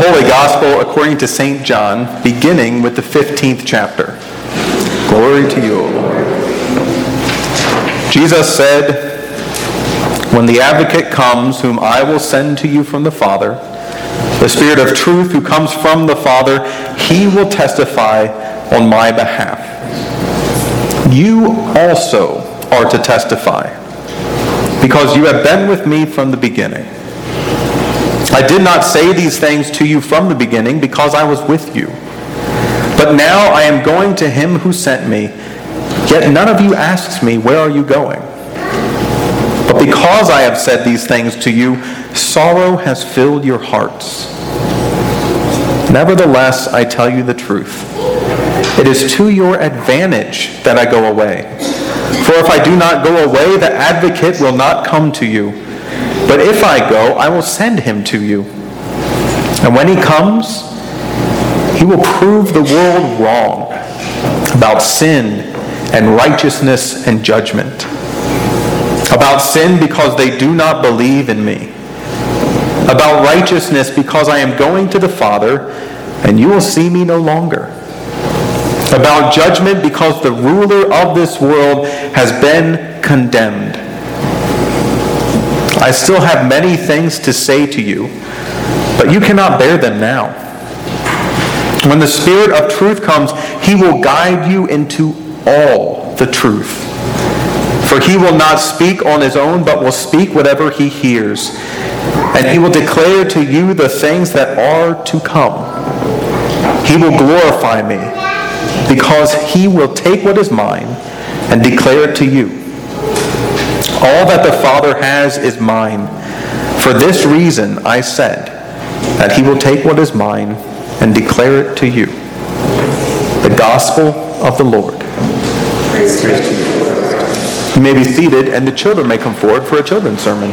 Holy Gospel according to St. John, beginning with the 15th chapter. Glory to you, O Lord. Jesus said, When the advocate comes, whom I will send to you from the Father, the Spirit of truth who comes from the Father, he will testify on my behalf. You also are to testify, because you have been with me from the beginning. I did not say these things to you from the beginning because I was with you. But now I am going to him who sent me, yet none of you asks me, Where are you going? But because I have said these things to you, sorrow has filled your hearts. Nevertheless, I tell you the truth. It is to your advantage that I go away. For if I do not go away, the advocate will not come to you. But if I go, I will send him to you. And when he comes, he will prove the world wrong about sin and righteousness and judgment. About sin because they do not believe in me. About righteousness because I am going to the Father and you will see me no longer. About judgment because the ruler of this world has been condemned. I still have many things to say to you, but you cannot bear them now. When the Spirit of truth comes, he will guide you into all the truth. For he will not speak on his own, but will speak whatever he hears. And he will declare to you the things that are to come. He will glorify me, because he will take what is mine and declare it to you. All that the Father has is mine. For this reason I said that he will take what is mine and declare it to you. The Gospel of the Lord. Praise you may be seated, and the children may come forward for a children's sermon.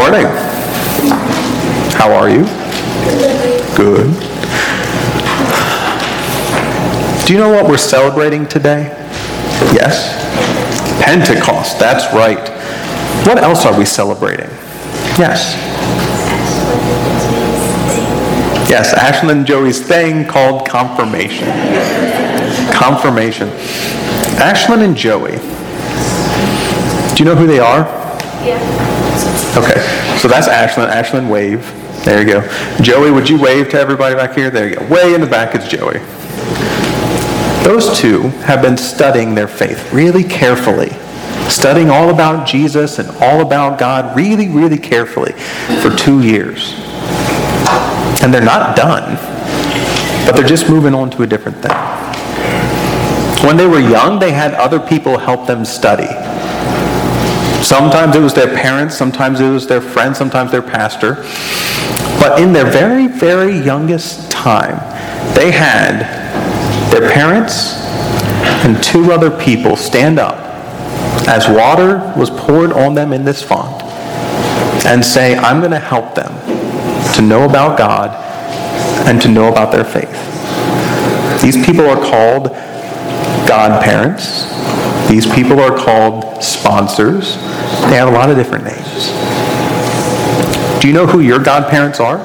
Morning. How are you? Good. Do you know what we're celebrating today? Yes? Pentecost, that's right. What else are we celebrating? Yes. Yes, Ashlyn and Joey's thing called confirmation. Confirmation. Ashlyn and Joey. Do you know who they are? Yeah. Okay, so that's Ashlyn. Ashlyn, wave. There you go. Joey, would you wave to everybody back here? There you go. Way in the back is Joey. Those two have been studying their faith really carefully, studying all about Jesus and all about God really, really carefully for two years. And they're not done, but they're just moving on to a different thing. When they were young, they had other people help them study. Sometimes it was their parents, sometimes it was their friend, sometimes their pastor. But in their very, very youngest time, they had their parents and two other people stand up as water was poured on them in this font and say, I'm going to help them to know about God and to know about their faith. These people are called godparents. These people are called sponsors. They have a lot of different names. Do you know who your godparents are?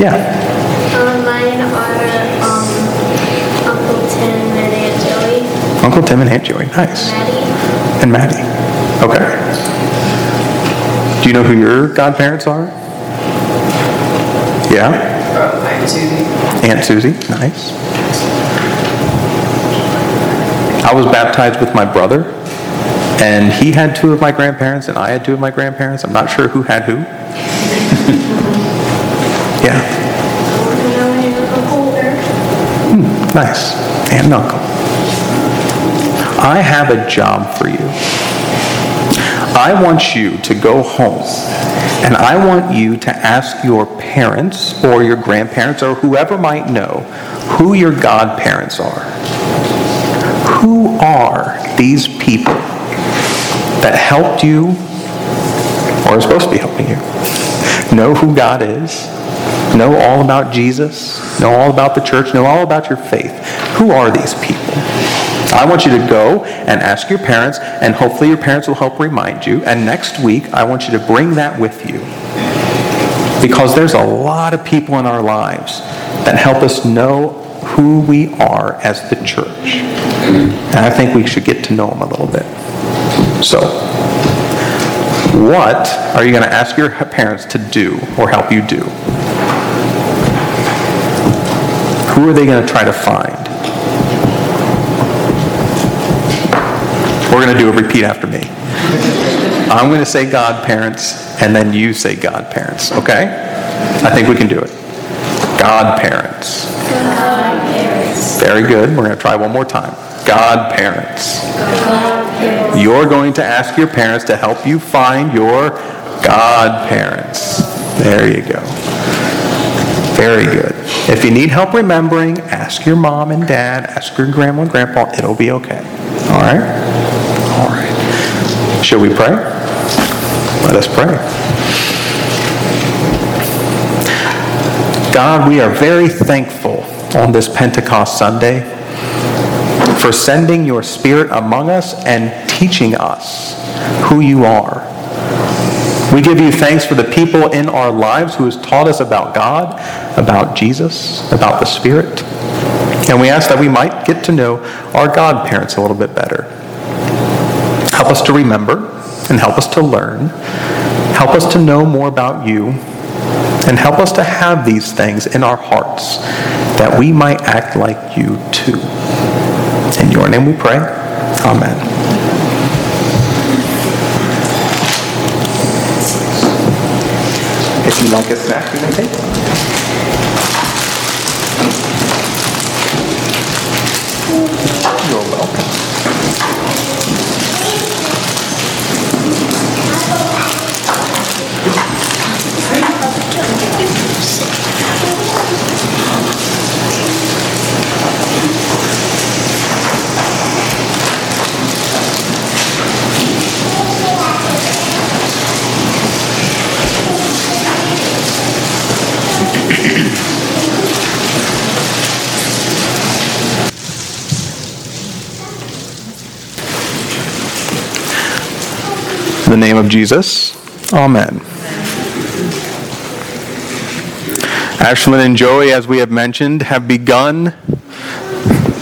Yeah. Um, mine are um, Uncle Tim and Aunt Joey. Uncle Tim and Aunt Joey. Nice. Maddie. And Maddie. Okay. Do you know who your godparents are? Yeah? Aunt Susie. Aunt Susie. Nice. I was baptized with my brother, and he had two of my grandparents, and I had two of my grandparents. I'm not sure who had who. yeah. Holder. Nice. And uncle. I have a job for you. I want you to go home and I want you to ask your parents or your grandparents or whoever might know who your godparents are. Who are these people that helped you or are supposed to be helping you know who God is, know all about Jesus, know all about the church, know all about your faith? Who are these people? I want you to go and ask your parents, and hopefully your parents will help remind you. And next week, I want you to bring that with you. Because there's a lot of people in our lives that help us know who we are as the church. And I think we should get to know them a little bit. So, what are you going to ask your parents to do or help you do? Who are they going to try to find? We're going to do a repeat after me. I'm going to say godparents, and then you say godparents, okay? I think we can do it. Godparents. Godparents. Very good. We're going to try one more time. Godparents. Godparents. You're going to ask your parents to help you find your godparents. There you go. Very good. If you need help remembering, ask your mom and dad, ask your grandma and grandpa. It'll be okay. All right? All right. Shall we pray? Let us pray. God, we are very thankful on this Pentecost Sunday for sending your Spirit among us and teaching us who you are. We give you thanks for the people in our lives who has taught us about God, about Jesus, about the Spirit. And we ask that we might get to know our godparents a little bit better. Help us to remember and help us to learn. Help us to know more about you and help us to have these things in our hearts that we might act like you too. In your name we pray. Amen. If you like a snack, you can take In the name of Jesus, Amen. Ashlyn and Joey, as we have mentioned, have begun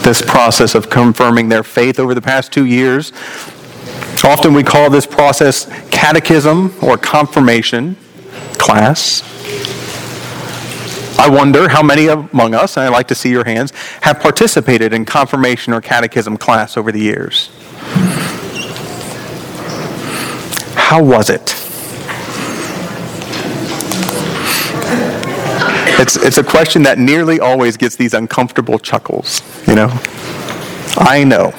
this process of confirming their faith over the past two years. Often we call this process catechism or confirmation class. I wonder how many among us, and I'd like to see your hands, have participated in confirmation or catechism class over the years. How was it? It's, it's a question that nearly always gets these uncomfortable chuckles, you know? I know.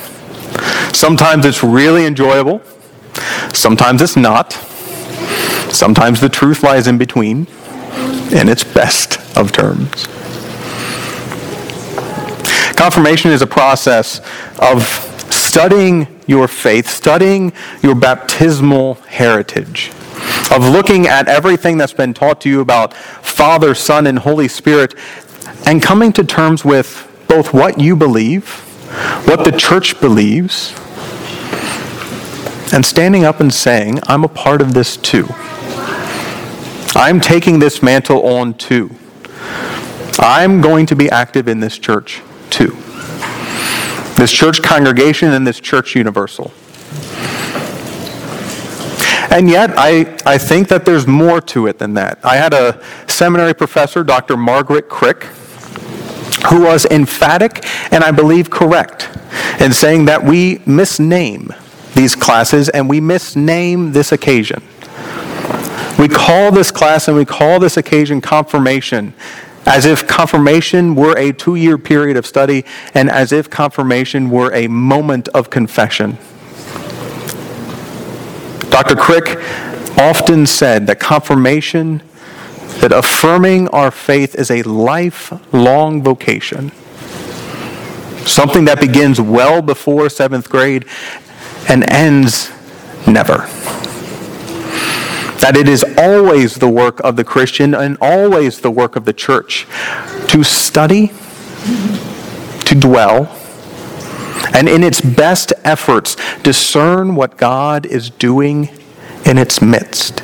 Sometimes it's really enjoyable. Sometimes it's not. Sometimes the truth lies in between, in its best of terms. Confirmation is a process of studying your faith, studying your baptismal heritage, of looking at everything that's been taught to you about Father, Son, and Holy Spirit, and coming to terms with both what you believe, what the church believes, and standing up and saying, I'm a part of this too. I'm taking this mantle on too. I'm going to be active in this church too this church congregation and this church universal. And yet, I, I think that there's more to it than that. I had a seminary professor, Dr. Margaret Crick, who was emphatic and I believe correct in saying that we misname these classes and we misname this occasion. We call this class and we call this occasion confirmation as if confirmation were a two year period of study and as if confirmation were a moment of confession. Dr. Crick often said that confirmation, that affirming our faith is a lifelong vocation. Something that begins well before seventh grade and ends never. That it is always the work of the Christian and always the work of the church to study, to dwell, and in its best efforts, discern what God is doing in its midst.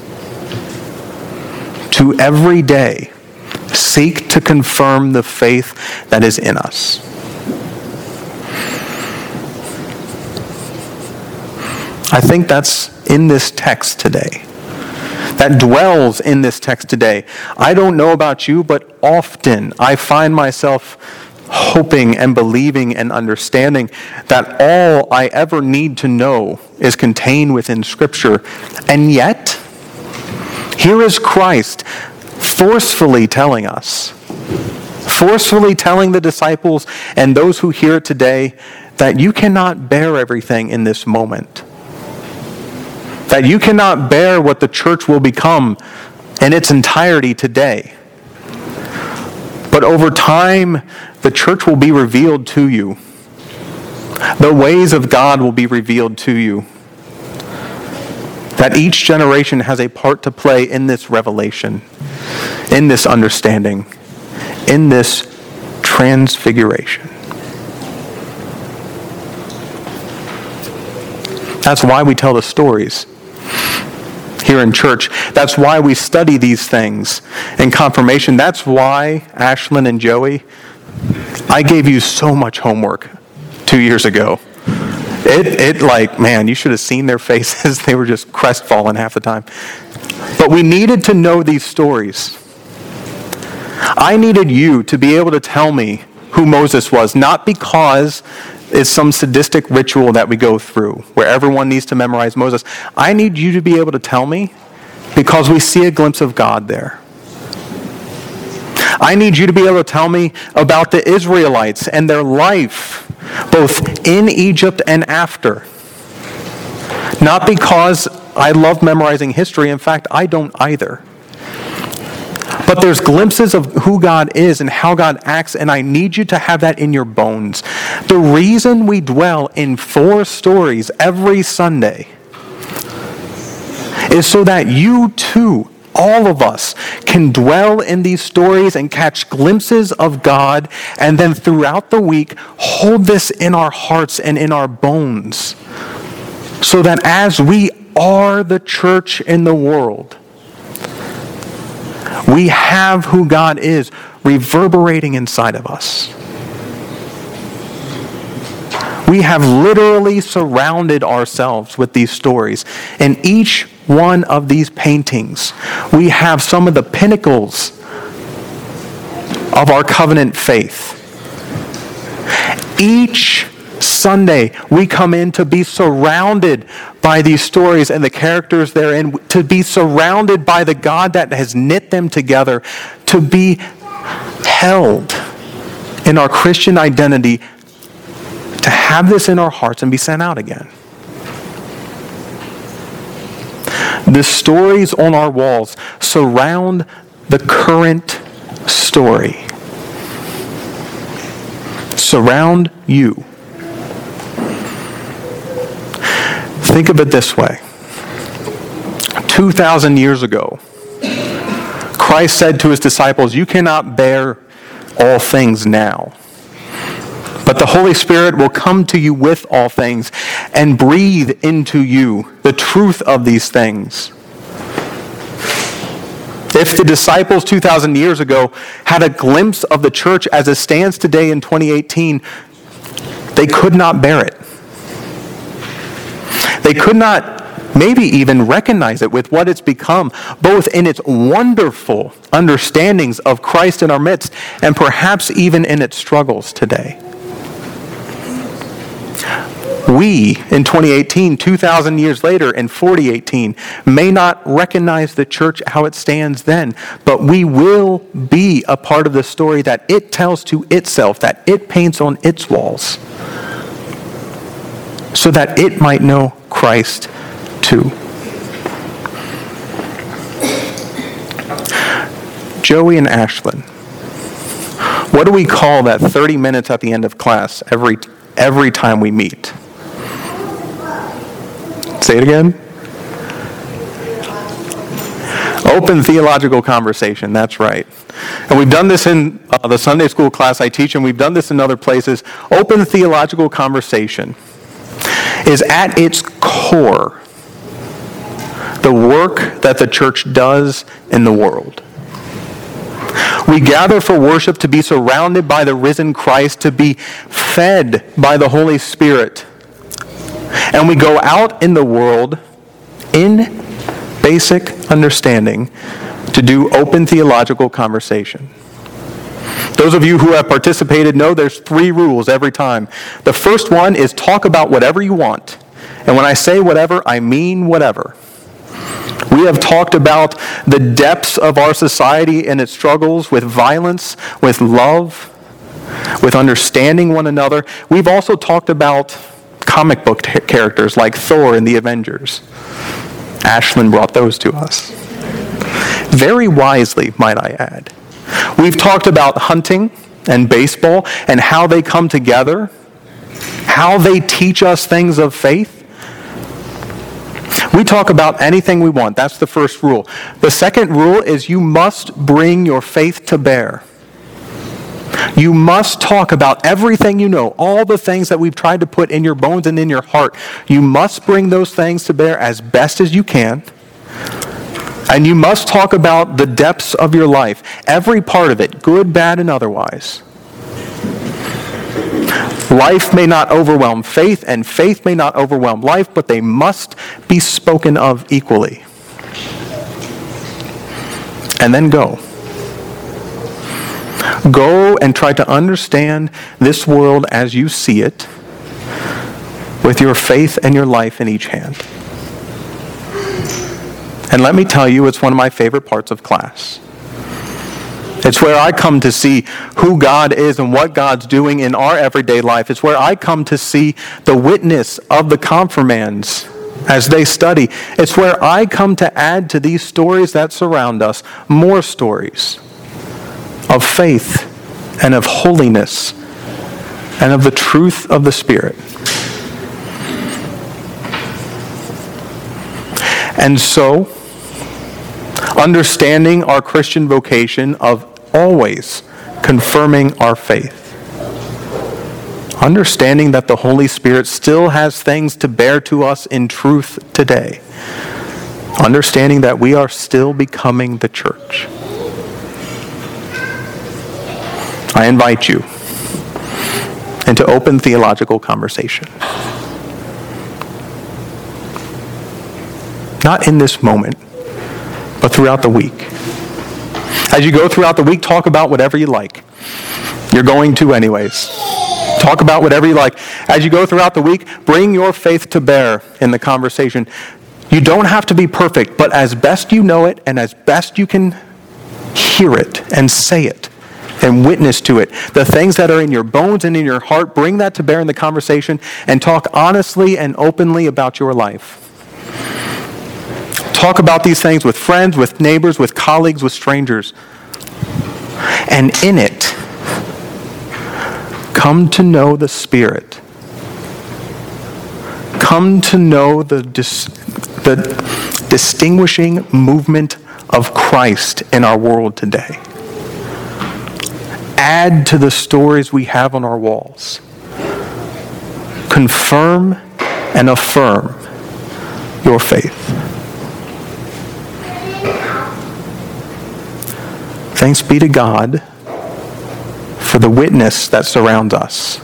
To every day seek to confirm the faith that is in us. I think that's in this text today. That dwells in this text today. I don't know about you, but often I find myself hoping and believing and understanding that all I ever need to know is contained within Scripture. And yet, here is Christ forcefully telling us, forcefully telling the disciples and those who hear it today that you cannot bear everything in this moment. That you cannot bear what the church will become in its entirety today. But over time, the church will be revealed to you. The ways of God will be revealed to you. That each generation has a part to play in this revelation, in this understanding, in this transfiguration. That's why we tell the stories here in church. That's why we study these things in confirmation. That's why Ashlyn and Joey, I gave you so much homework two years ago. It, it like, man, you should have seen their faces. they were just crestfallen half the time. But we needed to know these stories. I needed you to be able to tell me who Moses was, not because it's some sadistic ritual that we go through where everyone needs to memorize Moses. I need you to be able to tell me because we see a glimpse of God there. I need you to be able to tell me about the Israelites and their life, both in Egypt and after. Not because I love memorizing history. In fact, I don't either. But there's glimpses of who God is and how God acts, and I need you to have that in your bones. The reason we dwell in four stories every Sunday is so that you too, all of us, can dwell in these stories and catch glimpses of God, and then throughout the week, hold this in our hearts and in our bones. So that as we are the church in the world, we have who God is reverberating inside of us. We have literally surrounded ourselves with these stories. In each one of these paintings, we have some of the pinnacles of our covenant faith. Each Sunday, we come in to be surrounded by these stories and the characters therein, to be surrounded by the God that has knit them together, to be held in our Christian identity, to have this in our hearts and be sent out again. The stories on our walls surround the current story. Surround you. Think of it this way 2,000 years ago, Christ said to his disciples, You cannot bear all things now. But the Holy Spirit will come to you with all things and breathe into you the truth of these things. If the disciples 2,000 years ago had a glimpse of the church as it stands today in 2018, they could not bear it. They could not maybe even recognize it with what it's become, both in its wonderful understandings of Christ in our midst and perhaps even in its struggles today. We, in 2018, 2,000 years later, in 4018, may not recognize the church how it stands then, but we will be a part of the story that it tells to itself, that it paints on its walls so that it might know Christ too. Joey and Ashlyn, what do we call that 30 minutes at the end of class every, every time we meet? Say it again. Open theological conversation, that's right. And we've done this in uh, the Sunday school class I teach, and we've done this in other places. Open theological conversation is at its core the work that the church does in the world. We gather for worship to be surrounded by the risen Christ, to be fed by the Holy Spirit. And we go out in the world in basic understanding to do open theological conversation. Those of you who have participated know there's three rules every time. The first one is talk about whatever you want. And when I say whatever, I mean whatever. We have talked about the depths of our society and its struggles with violence, with love, with understanding one another. We've also talked about comic book t- characters like Thor and the Avengers. Ashlyn brought those to us. Very wisely, might I add. We've talked about hunting and baseball and how they come together, how they teach us things of faith. We talk about anything we want. That's the first rule. The second rule is you must bring your faith to bear. You must talk about everything you know, all the things that we've tried to put in your bones and in your heart. You must bring those things to bear as best as you can. And you must talk about the depths of your life, every part of it, good, bad, and otherwise. Life may not overwhelm faith, and faith may not overwhelm life, but they must be spoken of equally. And then go. Go and try to understand this world as you see it with your faith and your life in each hand. And let me tell you, it's one of my favorite parts of class. It's where I come to see who God is and what God's doing in our everyday life. It's where I come to see the witness of the confirmands as they study. It's where I come to add to these stories that surround us more stories of faith and of holiness and of the truth of the Spirit. And so, understanding our Christian vocation of always confirming our faith. Understanding that the Holy Spirit still has things to bear to us in truth today. Understanding that we are still becoming the church. I invite you into open theological conversation. Not in this moment, but throughout the week. As you go throughout the week, talk about whatever you like. You're going to, anyways. Talk about whatever you like. As you go throughout the week, bring your faith to bear in the conversation. You don't have to be perfect, but as best you know it and as best you can hear it and say it and witness to it, the things that are in your bones and in your heart, bring that to bear in the conversation and talk honestly and openly about your life. Talk about these things with friends, with neighbors, with colleagues, with strangers. And in it, come to know the Spirit. Come to know the, dis- the distinguishing movement of Christ in our world today. Add to the stories we have on our walls. Confirm and affirm your faith. Thanks be to God for the witness that surrounds us.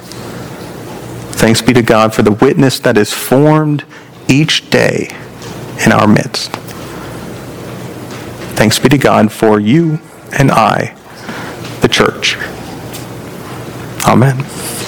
Thanks be to God for the witness that is formed each day in our midst. Thanks be to God for you and I, the church. Amen.